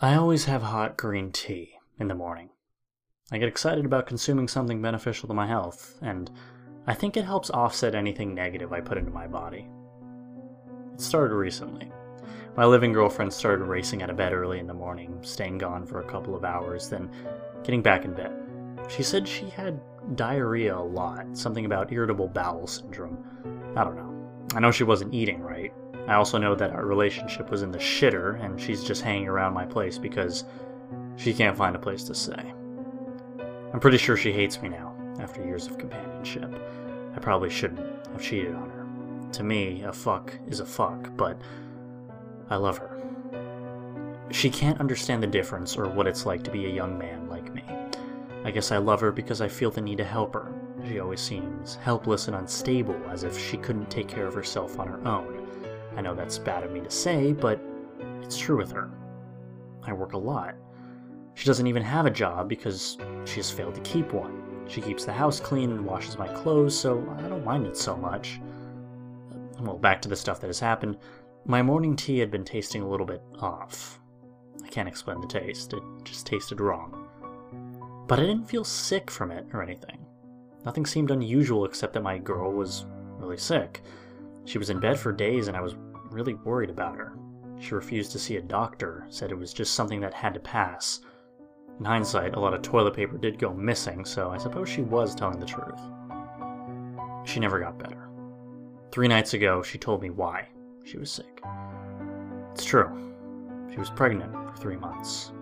I always have hot green tea in the morning. I get excited about consuming something beneficial to my health, and I think it helps offset anything negative I put into my body. It started recently. My living girlfriend started racing out of bed early in the morning, staying gone for a couple of hours, then getting back in bed. She said she had diarrhea a lot, something about irritable bowel syndrome. I don't know. I know she wasn't eating right. I also know that our relationship was in the shitter, and she's just hanging around my place because she can't find a place to stay. I'm pretty sure she hates me now, after years of companionship. I probably shouldn't have cheated on her. To me, a fuck is a fuck, but I love her. She can't understand the difference or what it's like to be a young man like me. I guess I love her because I feel the need to help her. She always seems helpless and unstable, as if she couldn't take care of herself on her own. I know that's bad of me to say, but it's true with her. I work a lot. She doesn't even have a job because she has failed to keep one. She keeps the house clean and washes my clothes, so I don't mind it so much. Well, back to the stuff that has happened. My morning tea had been tasting a little bit off. I can't explain the taste, it just tasted wrong. But I didn't feel sick from it or anything. Nothing seemed unusual except that my girl was really sick. She was in bed for days and I was really worried about her. She refused to see a doctor, said it was just something that had to pass. In hindsight, a lot of toilet paper did go missing, so I suppose she was telling the truth. She never got better. Three nights ago, she told me why she was sick. It's true. She was pregnant for three months.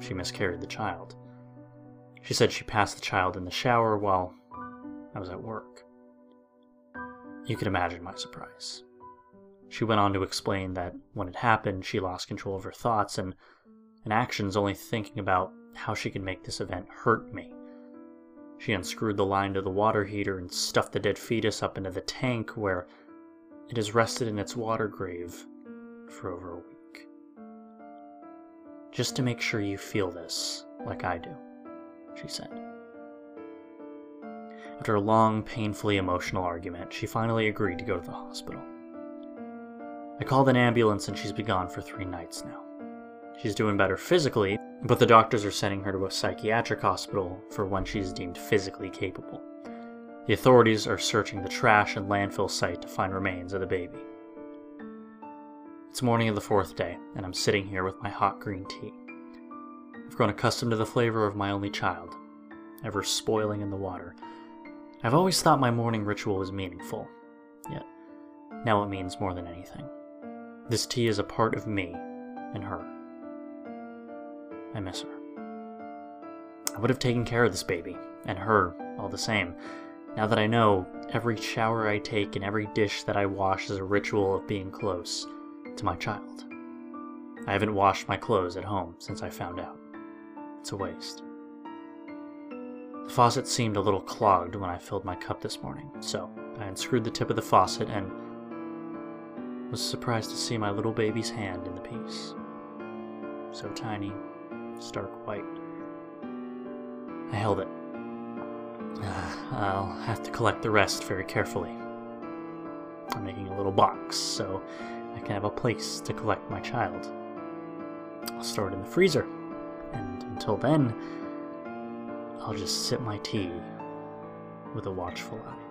She miscarried the child. She said she passed the child in the shower while I was at work. You can imagine my surprise. She went on to explain that when it happened, she lost control of her thoughts and, and actions, only thinking about how she could make this event hurt me. She unscrewed the line to the water heater and stuffed the dead fetus up into the tank where it has rested in its water grave for over a week. Just to make sure you feel this like I do she said. After a long, painfully emotional argument, she finally agreed to go to the hospital. I called an ambulance and she's been gone for three nights now. She's doing better physically, but the doctors are sending her to a psychiatric hospital for when she's deemed physically capable. The authorities are searching the trash and landfill site to find remains of the baby. It's morning of the fourth day, and I'm sitting here with my hot green tea. I've grown accustomed to the flavor of my only child, ever spoiling in the water. I've always thought my morning ritual was meaningful, yet now it means more than anything. This tea is a part of me and her. I miss her. I would have taken care of this baby, and her all the same. Now that I know, every shower I take and every dish that I wash is a ritual of being close to my child. I haven't washed my clothes at home since I found out. It's a waste. The faucet seemed a little clogged when I filled my cup this morning, so I unscrewed the tip of the faucet and was surprised to see my little baby's hand in the piece. So tiny, stark white. I held it. I'll have to collect the rest very carefully. I'm making a little box so I can have a place to collect my child. I'll store it in the freezer and until then, I'll just sip my tea with a watchful eye.